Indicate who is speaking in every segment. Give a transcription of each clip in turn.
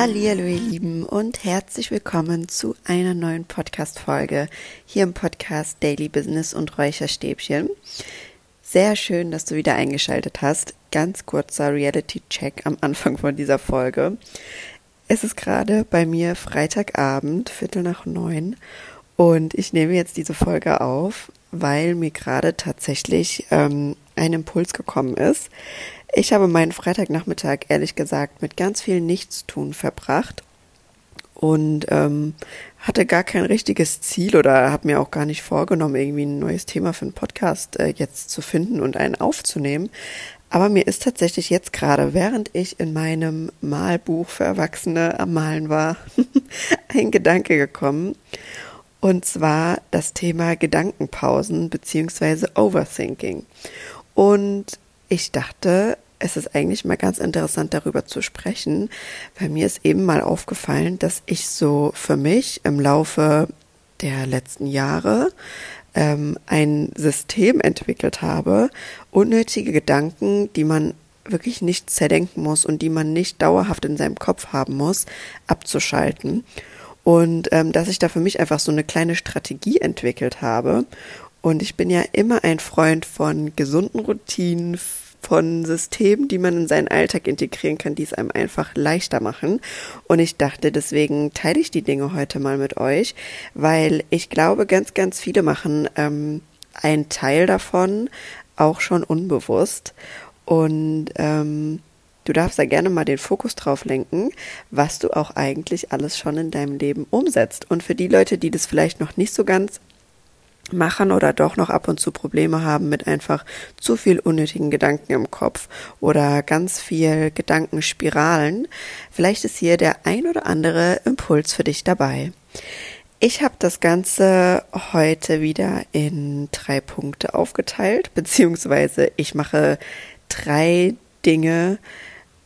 Speaker 1: Hallo ihr Lieben und herzlich willkommen zu einer neuen Podcast-Folge hier im Podcast Daily Business und Räucherstäbchen. Sehr schön, dass du wieder eingeschaltet hast. Ganz kurzer Reality-Check am Anfang von dieser Folge. Es ist gerade bei mir Freitagabend, Viertel nach neun und ich nehme jetzt diese Folge auf, weil mir gerade tatsächlich ähm, ein Impuls gekommen ist. Ich habe meinen Freitagnachmittag ehrlich gesagt mit ganz viel Nichtstun verbracht und ähm, hatte gar kein richtiges Ziel oder habe mir auch gar nicht vorgenommen, irgendwie ein neues Thema für einen Podcast äh, jetzt zu finden und einen aufzunehmen. Aber mir ist tatsächlich jetzt gerade, während ich in meinem Malbuch für Erwachsene am Malen war, ein Gedanke gekommen. Und zwar das Thema Gedankenpausen beziehungsweise Overthinking. Und ich dachte, es ist eigentlich mal ganz interessant darüber zu sprechen, weil mir ist eben mal aufgefallen, dass ich so für mich im Laufe der letzten Jahre ähm, ein System entwickelt habe, unnötige Gedanken, die man wirklich nicht zerdenken muss und die man nicht dauerhaft in seinem Kopf haben muss, abzuschalten. Und ähm, dass ich da für mich einfach so eine kleine Strategie entwickelt habe und ich bin ja immer ein Freund von gesunden Routinen, von Systemen, die man in seinen Alltag integrieren kann, die es einem einfach leichter machen. Und ich dachte, deswegen teile ich die Dinge heute mal mit euch, weil ich glaube, ganz, ganz viele machen ähm, einen Teil davon auch schon unbewusst. Und ähm, du darfst da gerne mal den Fokus drauf lenken, was du auch eigentlich alles schon in deinem Leben umsetzt. Und für die Leute, die das vielleicht noch nicht so ganz machen oder doch noch ab und zu Probleme haben mit einfach zu viel unnötigen Gedanken im Kopf oder ganz viel Gedankenspiralen, vielleicht ist hier der ein oder andere Impuls für dich dabei. Ich habe das Ganze heute wieder in drei Punkte aufgeteilt, beziehungsweise ich mache drei Dinge,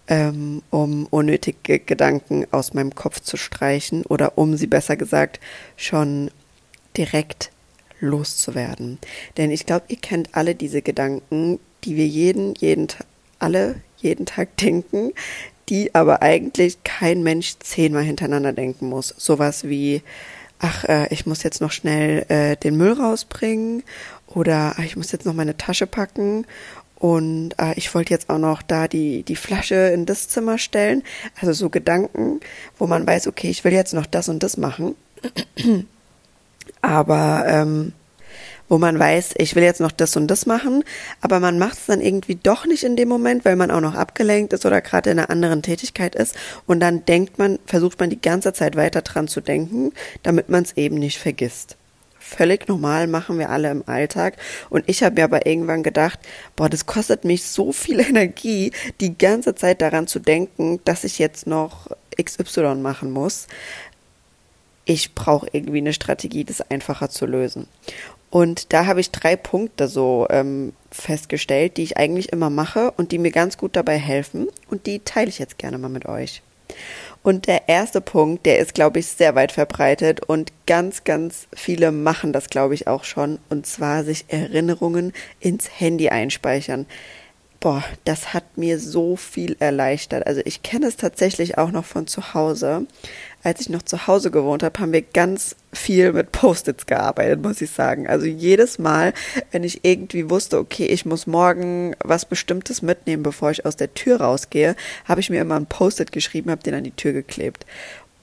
Speaker 1: ähm, um unnötige Gedanken aus meinem Kopf zu streichen oder um sie besser gesagt schon direkt loszuwerden. Denn ich glaube, ihr kennt alle diese Gedanken, die wir jeden, jeden, alle jeden Tag denken, die aber eigentlich kein Mensch zehnmal hintereinander denken muss. Sowas wie, ach, äh, ich muss jetzt noch schnell äh, den Müll rausbringen oder ach, ich muss jetzt noch meine Tasche packen und äh, ich wollte jetzt auch noch da die, die Flasche in das Zimmer stellen. Also so Gedanken, wo man weiß, okay, ich will jetzt noch das und das machen aber ähm, wo man weiß, ich will jetzt noch das und das machen, aber man macht es dann irgendwie doch nicht in dem Moment, weil man auch noch abgelenkt ist oder gerade in einer anderen Tätigkeit ist und dann denkt man, versucht man die ganze Zeit weiter dran zu denken, damit man es eben nicht vergisst. Völlig normal machen wir alle im Alltag. Und ich habe mir aber irgendwann gedacht, boah, das kostet mich so viel Energie, die ganze Zeit daran zu denken, dass ich jetzt noch XY machen muss ich brauche irgendwie eine Strategie, das einfacher zu lösen. Und da habe ich drei Punkte so ähm, festgestellt, die ich eigentlich immer mache und die mir ganz gut dabei helfen. Und die teile ich jetzt gerne mal mit euch. Und der erste Punkt, der ist, glaube ich, sehr weit verbreitet und ganz, ganz viele machen das, glaube ich, auch schon. Und zwar sich Erinnerungen ins Handy einspeichern. Boah, das hat mir so viel erleichtert. Also ich kenne es tatsächlich auch noch von zu Hause als ich noch zu Hause gewohnt habe, haben wir ganz viel mit Post-its gearbeitet, muss ich sagen. Also jedes Mal, wenn ich irgendwie wusste, okay, ich muss morgen was Bestimmtes mitnehmen, bevor ich aus der Tür rausgehe, habe ich mir immer ein Post-it geschrieben, habe den an die Tür geklebt.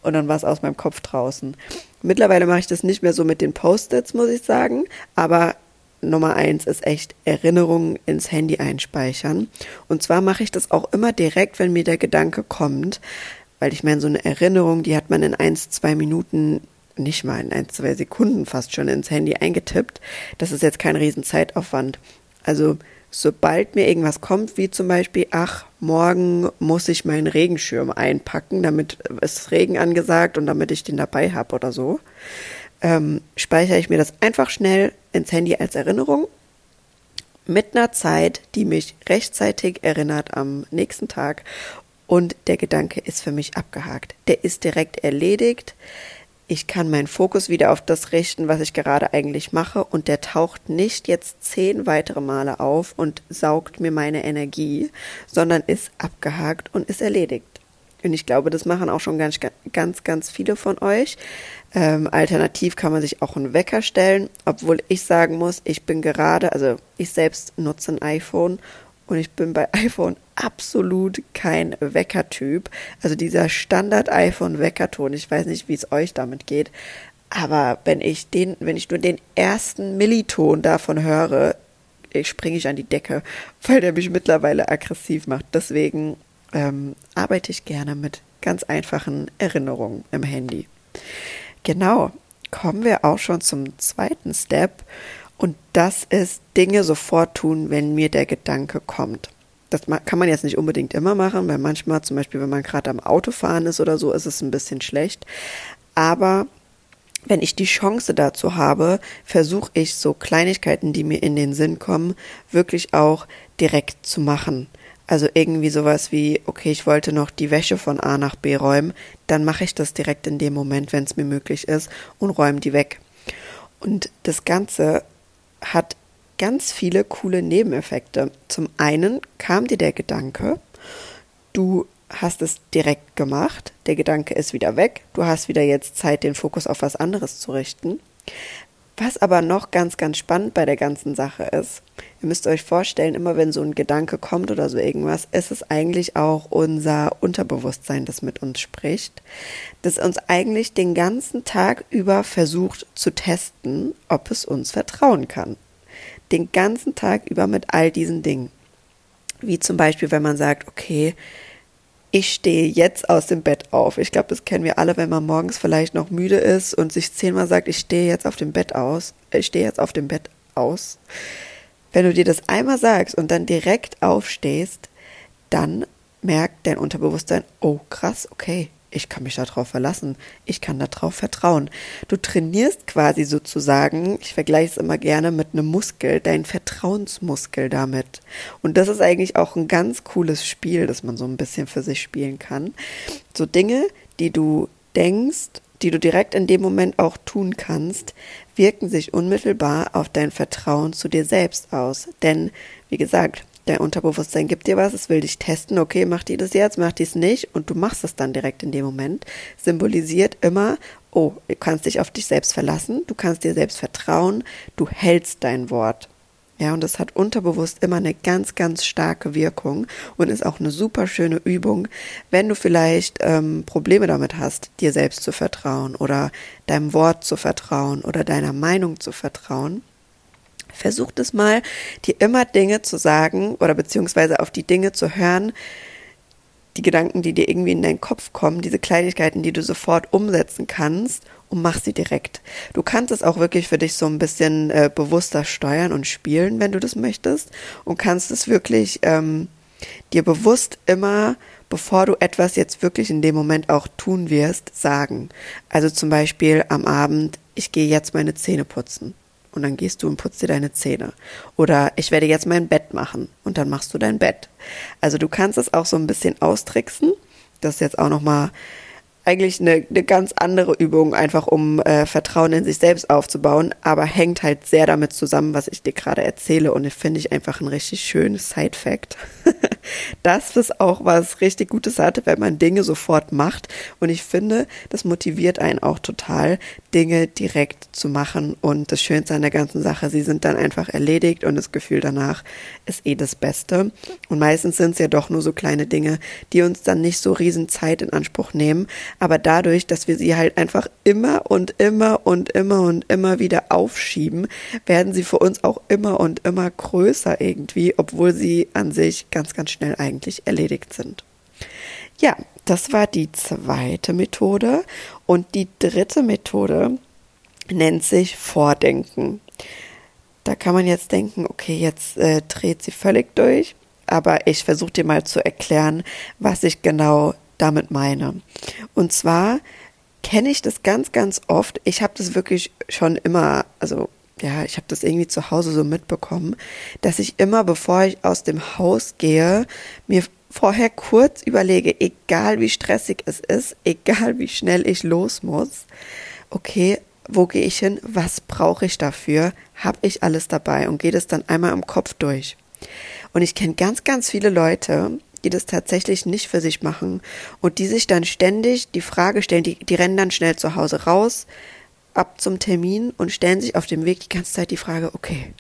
Speaker 1: Und dann war es aus meinem Kopf draußen. Mittlerweile mache ich das nicht mehr so mit den Post-its, muss ich sagen. Aber Nummer eins ist echt Erinnerungen ins Handy einspeichern. Und zwar mache ich das auch immer direkt, wenn mir der Gedanke kommt. Weil ich meine, so eine Erinnerung, die hat man in eins, zwei Minuten, nicht mal in ein, zwei Sekunden fast schon ins Handy eingetippt. Das ist jetzt kein Riesenzeitaufwand. Also sobald mir irgendwas kommt, wie zum Beispiel, ach, morgen muss ich meinen Regenschirm einpacken, damit es Regen angesagt und damit ich den dabei habe oder so, ähm, speichere ich mir das einfach schnell ins Handy als Erinnerung mit einer Zeit, die mich rechtzeitig erinnert am nächsten Tag und der Gedanke ist für mich abgehakt. Der ist direkt erledigt. Ich kann meinen Fokus wieder auf das richten, was ich gerade eigentlich mache und der taucht nicht jetzt zehn weitere Male auf und saugt mir meine Energie, sondern ist abgehakt und ist erledigt. Und ich glaube, das machen auch schon ganz, ganz, ganz viele von euch. Ähm, alternativ kann man sich auch einen Wecker stellen, obwohl ich sagen muss, ich bin gerade, also ich selbst nutze ein iPhone und ich bin bei iPhone absolut kein Weckertyp. Also dieser Standard-iPhone-Weckerton, ich weiß nicht, wie es euch damit geht, aber wenn ich den, wenn ich nur den ersten Milliton davon höre, springe ich an die Decke, weil der mich mittlerweile aggressiv macht. Deswegen ähm, arbeite ich gerne mit ganz einfachen Erinnerungen im Handy. Genau, kommen wir auch schon zum zweiten Step und das ist Dinge sofort tun, wenn mir der Gedanke kommt. Das kann man jetzt nicht unbedingt immer machen, weil manchmal, zum Beispiel, wenn man gerade am Autofahren ist oder so, ist es ein bisschen schlecht. Aber wenn ich die Chance dazu habe, versuche ich so Kleinigkeiten, die mir in den Sinn kommen, wirklich auch direkt zu machen. Also irgendwie sowas wie, okay, ich wollte noch die Wäsche von A nach B räumen, dann mache ich das direkt in dem Moment, wenn es mir möglich ist, und räume die weg. Und das Ganze hat ganz viele coole Nebeneffekte. Zum einen kam dir der Gedanke, du hast es direkt gemacht, der Gedanke ist wieder weg, du hast wieder jetzt Zeit, den Fokus auf was anderes zu richten. Was aber noch ganz, ganz spannend bei der ganzen Sache ist, ihr müsst euch vorstellen, immer wenn so ein Gedanke kommt oder so irgendwas, ist es eigentlich auch unser Unterbewusstsein, das mit uns spricht, das uns eigentlich den ganzen Tag über versucht zu testen, ob es uns vertrauen kann. Den ganzen Tag über mit all diesen Dingen. Wie zum Beispiel, wenn man sagt, okay, ich stehe jetzt aus dem Bett auf. Ich glaube, das kennen wir alle, wenn man morgens vielleicht noch müde ist und sich zehnmal sagt, ich stehe jetzt auf dem Bett aus. Ich stehe jetzt auf dem Bett aus. Wenn du dir das einmal sagst und dann direkt aufstehst, dann merkt dein Unterbewusstsein, oh krass, okay, ich kann mich darauf verlassen, ich kann darauf vertrauen. Du trainierst quasi sozusagen, ich vergleiche es immer gerne mit einem Muskel, deinen Vertrauensmuskel damit. Und das ist eigentlich auch ein ganz cooles Spiel, das man so ein bisschen für sich spielen kann. So Dinge, die du denkst, die du direkt in dem Moment auch tun kannst, wirken sich unmittelbar auf dein Vertrauen zu dir selbst aus. Denn, wie gesagt, Dein Unterbewusstsein gibt dir was, es will dich testen, okay, macht die das jetzt, macht die es nicht und du machst es dann direkt in dem Moment. Symbolisiert immer, oh, du kannst dich auf dich selbst verlassen, du kannst dir selbst vertrauen, du hältst dein Wort. Ja, und das hat unterbewusst immer eine ganz, ganz starke Wirkung und ist auch eine super schöne Übung, wenn du vielleicht ähm, Probleme damit hast, dir selbst zu vertrauen oder deinem Wort zu vertrauen oder deiner Meinung zu vertrauen Versuch es mal, dir immer Dinge zu sagen oder beziehungsweise auf die Dinge zu hören, die Gedanken, die dir irgendwie in deinen Kopf kommen, diese Kleinigkeiten, die du sofort umsetzen kannst und mach sie direkt. Du kannst es auch wirklich für dich so ein bisschen äh, bewusster steuern und spielen, wenn du das möchtest und kannst es wirklich ähm, dir bewusst immer, bevor du etwas jetzt wirklich in dem Moment auch tun wirst, sagen. Also zum Beispiel am Abend, ich gehe jetzt meine Zähne putzen und dann gehst du und putzt dir deine Zähne. Oder ich werde jetzt mein Bett machen und dann machst du dein Bett. Also du kannst es auch so ein bisschen austricksen. Das ist jetzt auch nochmal eigentlich eine, eine ganz andere Übung, einfach um äh, Vertrauen in sich selbst aufzubauen, aber hängt halt sehr damit zusammen, was ich dir gerade erzähle und finde ich einfach ein richtig schönes Side-Fact. dass es auch was richtig Gutes hat, wenn man Dinge sofort macht und ich finde, das motiviert einen auch total, Dinge direkt zu machen. Und das Schönste an der ganzen Sache, sie sind dann einfach erledigt und das Gefühl danach ist eh das Beste. Und meistens sind es ja doch nur so kleine Dinge, die uns dann nicht so riesen Zeit in Anspruch nehmen, aber dadurch, dass wir sie halt einfach immer und immer und immer und immer wieder aufschieben, werden sie für uns auch immer und immer größer irgendwie, obwohl sie an sich ganz, ganz schnell eigentlich erledigt sind. Ja, das war die zweite Methode und die dritte Methode nennt sich Vordenken. Da kann man jetzt denken, okay, jetzt äh, dreht sie völlig durch, aber ich versuche dir mal zu erklären, was ich genau damit meine. Und zwar kenne ich das ganz, ganz oft. Ich habe das wirklich schon immer, also ja, ich habe das irgendwie zu Hause so mitbekommen, dass ich immer, bevor ich aus dem Haus gehe, mir vorher kurz überlege, egal wie stressig es ist, egal wie schnell ich los muss, okay, wo gehe ich hin, was brauche ich dafür, habe ich alles dabei und gehe das dann einmal im Kopf durch. Und ich kenne ganz, ganz viele Leute, die das tatsächlich nicht für sich machen und die sich dann ständig die Frage stellen, die, die rennen dann schnell zu Hause raus, ab zum Termin und stellen sich auf dem Weg die ganze Zeit die Frage, okay,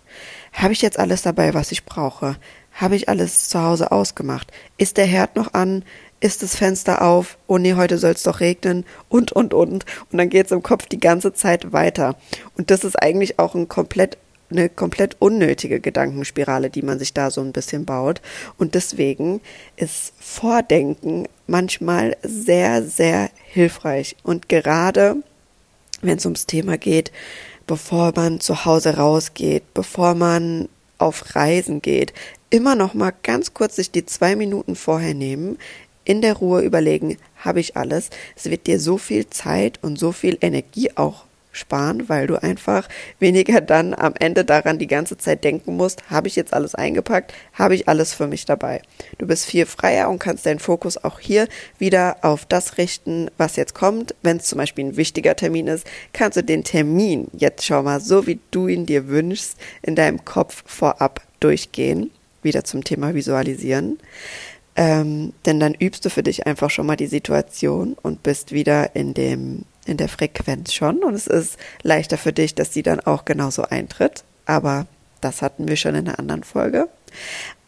Speaker 1: habe ich jetzt alles dabei, was ich brauche? Habe ich alles zu Hause ausgemacht? Ist der Herd noch an? Ist das Fenster auf? Oh nee, heute soll es doch regnen und, und, und. Und dann geht es im Kopf die ganze Zeit weiter. Und das ist eigentlich auch ein komplett eine komplett unnötige Gedankenspirale, die man sich da so ein bisschen baut. Und deswegen ist Vordenken manchmal sehr, sehr hilfreich. Und gerade wenn es ums Thema geht, bevor man zu Hause rausgeht, bevor man auf Reisen geht, immer noch mal ganz kurz sich die zwei Minuten vorher nehmen, in der Ruhe überlegen, habe ich alles. Es wird dir so viel Zeit und so viel Energie auch sparen, weil du einfach weniger dann am Ende daran die ganze Zeit denken musst, habe ich jetzt alles eingepackt, habe ich alles für mich dabei. Du bist viel freier und kannst deinen Fokus auch hier wieder auf das richten, was jetzt kommt. Wenn es zum Beispiel ein wichtiger Termin ist, kannst du den Termin jetzt schon mal so, wie du ihn dir wünschst, in deinem Kopf vorab durchgehen. Wieder zum Thema Visualisieren. Ähm, denn dann übst du für dich einfach schon mal die Situation und bist wieder in dem in der Frequenz schon und es ist leichter für dich, dass die dann auch genauso eintritt. Aber das hatten wir schon in einer anderen Folge.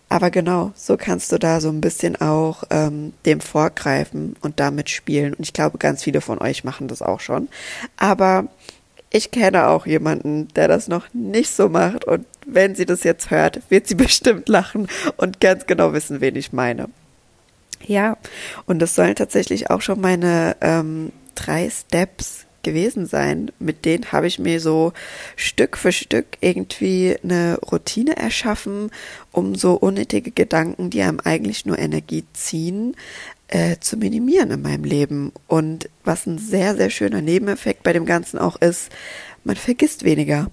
Speaker 1: Aber genau, so kannst du da so ein bisschen auch ähm, dem vorgreifen und damit spielen. Und ich glaube, ganz viele von euch machen das auch schon. Aber ich kenne auch jemanden, der das noch nicht so macht. Und wenn sie das jetzt hört, wird sie bestimmt lachen und ganz genau wissen, wen ich meine. Ja, und das sollen tatsächlich auch schon meine ähm, drei Steps gewesen sein. Mit denen habe ich mir so Stück für Stück irgendwie eine Routine erschaffen, um so unnötige Gedanken, die einem eigentlich nur Energie ziehen, äh, zu minimieren in meinem Leben. Und was ein sehr, sehr schöner Nebeneffekt bei dem Ganzen auch ist, man vergisst weniger.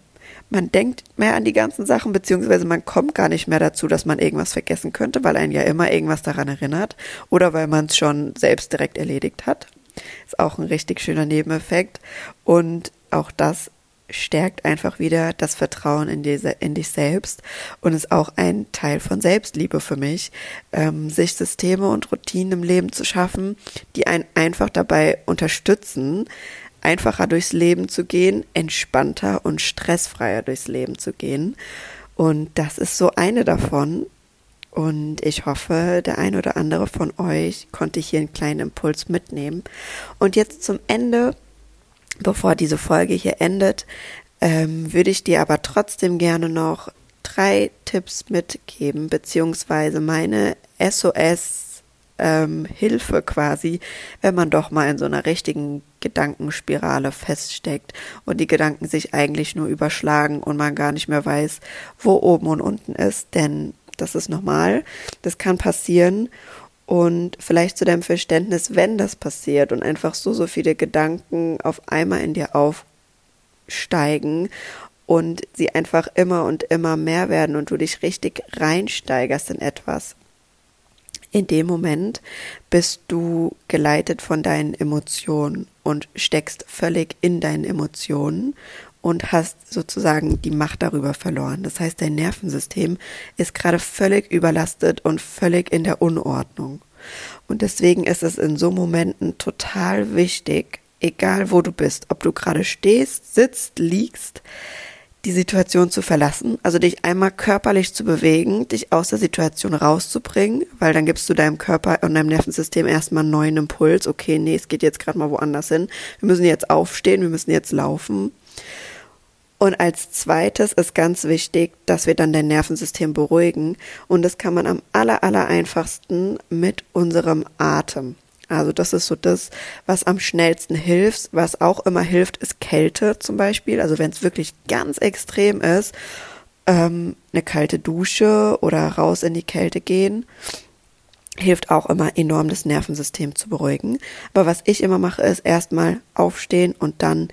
Speaker 1: Man denkt mehr an die ganzen Sachen, beziehungsweise man kommt gar nicht mehr dazu, dass man irgendwas vergessen könnte, weil einen ja immer irgendwas daran erinnert oder weil man es schon selbst direkt erledigt hat. Ist auch ein richtig schöner Nebeneffekt. Und auch das stärkt einfach wieder das Vertrauen in, diese, in dich selbst und ist auch ein Teil von Selbstliebe für mich, ähm, sich Systeme und Routinen im Leben zu schaffen, die einen einfach dabei unterstützen, einfacher durchs Leben zu gehen, entspannter und stressfreier durchs Leben zu gehen. Und das ist so eine davon. Und ich hoffe, der ein oder andere von euch konnte hier einen kleinen Impuls mitnehmen. Und jetzt zum Ende, bevor diese Folge hier endet, ähm, würde ich dir aber trotzdem gerne noch drei Tipps mitgeben, beziehungsweise meine SOS ähm, Hilfe quasi, wenn man doch mal in so einer richtigen Gedankenspirale feststeckt und die Gedanken sich eigentlich nur überschlagen und man gar nicht mehr weiß, wo oben und unten ist, denn das ist normal, das kann passieren und vielleicht zu deinem Verständnis, wenn das passiert und einfach so, so viele Gedanken auf einmal in dir aufsteigen und sie einfach immer und immer mehr werden und du dich richtig reinsteigerst in etwas. In dem Moment bist du geleitet von deinen Emotionen und steckst völlig in deinen Emotionen und hast sozusagen die Macht darüber verloren. Das heißt, dein Nervensystem ist gerade völlig überlastet und völlig in der Unordnung. Und deswegen ist es in so Momenten total wichtig, egal wo du bist, ob du gerade stehst, sitzt, liegst, die Situation zu verlassen, also dich einmal körperlich zu bewegen, dich aus der Situation rauszubringen, weil dann gibst du deinem Körper und deinem Nervensystem erstmal einen neuen Impuls. Okay, nee, es geht jetzt gerade mal woanders hin. Wir müssen jetzt aufstehen, wir müssen jetzt laufen. Und als zweites ist ganz wichtig, dass wir dann dein Nervensystem beruhigen. Und das kann man am aller, aller einfachsten mit unserem Atem. Also das ist so das, was am schnellsten hilft. Was auch immer hilft, ist Kälte zum Beispiel. Also wenn es wirklich ganz extrem ist, ähm, eine kalte Dusche oder raus in die Kälte gehen hilft auch immer enorm, das Nervensystem zu beruhigen. Aber was ich immer mache, ist erstmal aufstehen und dann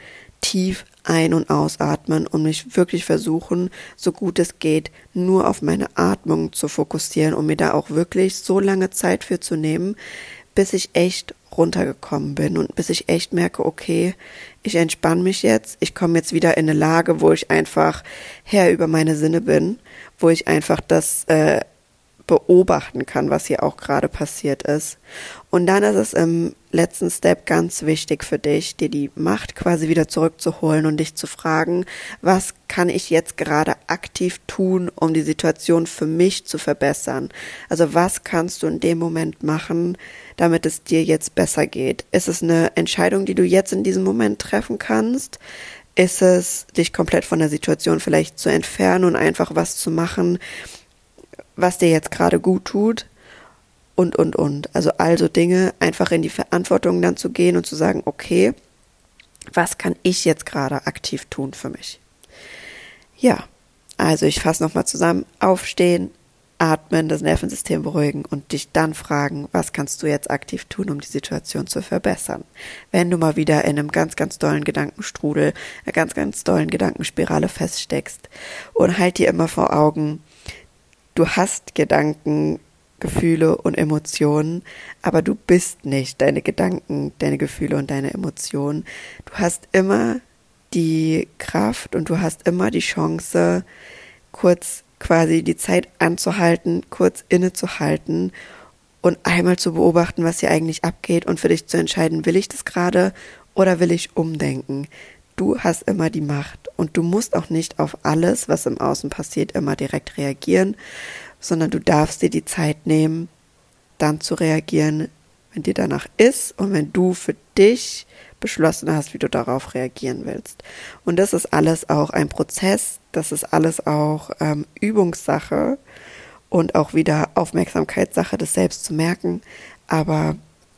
Speaker 1: tief ein- und ausatmen und mich wirklich versuchen, so gut es geht, nur auf meine Atmung zu fokussieren und mir da auch wirklich so lange Zeit für zu nehmen, bis ich echt runtergekommen bin und bis ich echt merke, okay, ich entspanne mich jetzt, ich komme jetzt wieder in eine Lage, wo ich einfach Herr über meine Sinne bin, wo ich einfach das äh, beobachten kann, was hier auch gerade passiert ist. Und dann ist es im letzten Step ganz wichtig für dich, dir die Macht quasi wieder zurückzuholen und dich zu fragen, was kann ich jetzt gerade aktiv tun, um die Situation für mich zu verbessern? Also was kannst du in dem Moment machen, damit es dir jetzt besser geht? Ist es eine Entscheidung, die du jetzt in diesem Moment treffen kannst? Ist es, dich komplett von der Situation vielleicht zu entfernen und einfach was zu machen, was dir jetzt gerade gut tut? Und, und, und. Also also Dinge, einfach in die Verantwortung dann zu gehen und zu sagen, okay, was kann ich jetzt gerade aktiv tun für mich? Ja, also ich fasse nochmal zusammen. Aufstehen, atmen, das Nervensystem beruhigen und dich dann fragen, was kannst du jetzt aktiv tun, um die Situation zu verbessern. Wenn du mal wieder in einem ganz, ganz dollen Gedankenstrudel, einer ganz, ganz dollen Gedankenspirale feststeckst und halt dir immer vor Augen, du hast Gedanken, Gefühle und Emotionen, aber du bist nicht deine Gedanken, deine Gefühle und deine Emotionen. Du hast immer die Kraft und du hast immer die Chance, kurz quasi die Zeit anzuhalten, kurz innezuhalten und einmal zu beobachten, was hier eigentlich abgeht und für dich zu entscheiden, will ich das gerade oder will ich umdenken. Du hast immer die Macht und du musst auch nicht auf alles, was im Außen passiert, immer direkt reagieren, sondern du darfst dir die Zeit nehmen, dann zu reagieren, wenn dir danach ist und wenn du für dich beschlossen hast, wie du darauf reagieren willst. Und das ist alles auch ein Prozess, das ist alles auch ähm, Übungssache und auch wieder Aufmerksamkeitssache, das selbst zu merken. Aber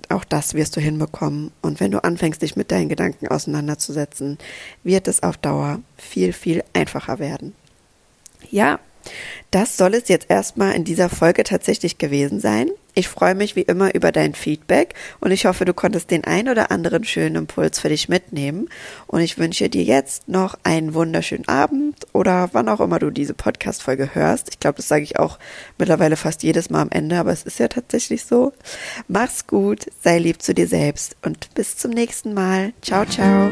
Speaker 1: auch das wirst du hinbekommen. Und wenn du anfängst, dich mit deinen Gedanken auseinanderzusetzen, wird es auf Dauer viel, viel einfacher werden. Ja, das soll es jetzt erstmal in dieser Folge tatsächlich gewesen sein. Ich freue mich wie immer über dein Feedback und ich hoffe, du konntest den ein oder anderen schönen Impuls für dich mitnehmen. Und ich wünsche dir jetzt noch einen wunderschönen Abend oder wann auch immer du diese Podcast-Folge hörst. Ich glaube, das sage ich auch mittlerweile fast jedes Mal am Ende, aber es ist ja tatsächlich so. Mach's gut, sei lieb zu dir selbst und bis zum nächsten Mal. Ciao, ciao.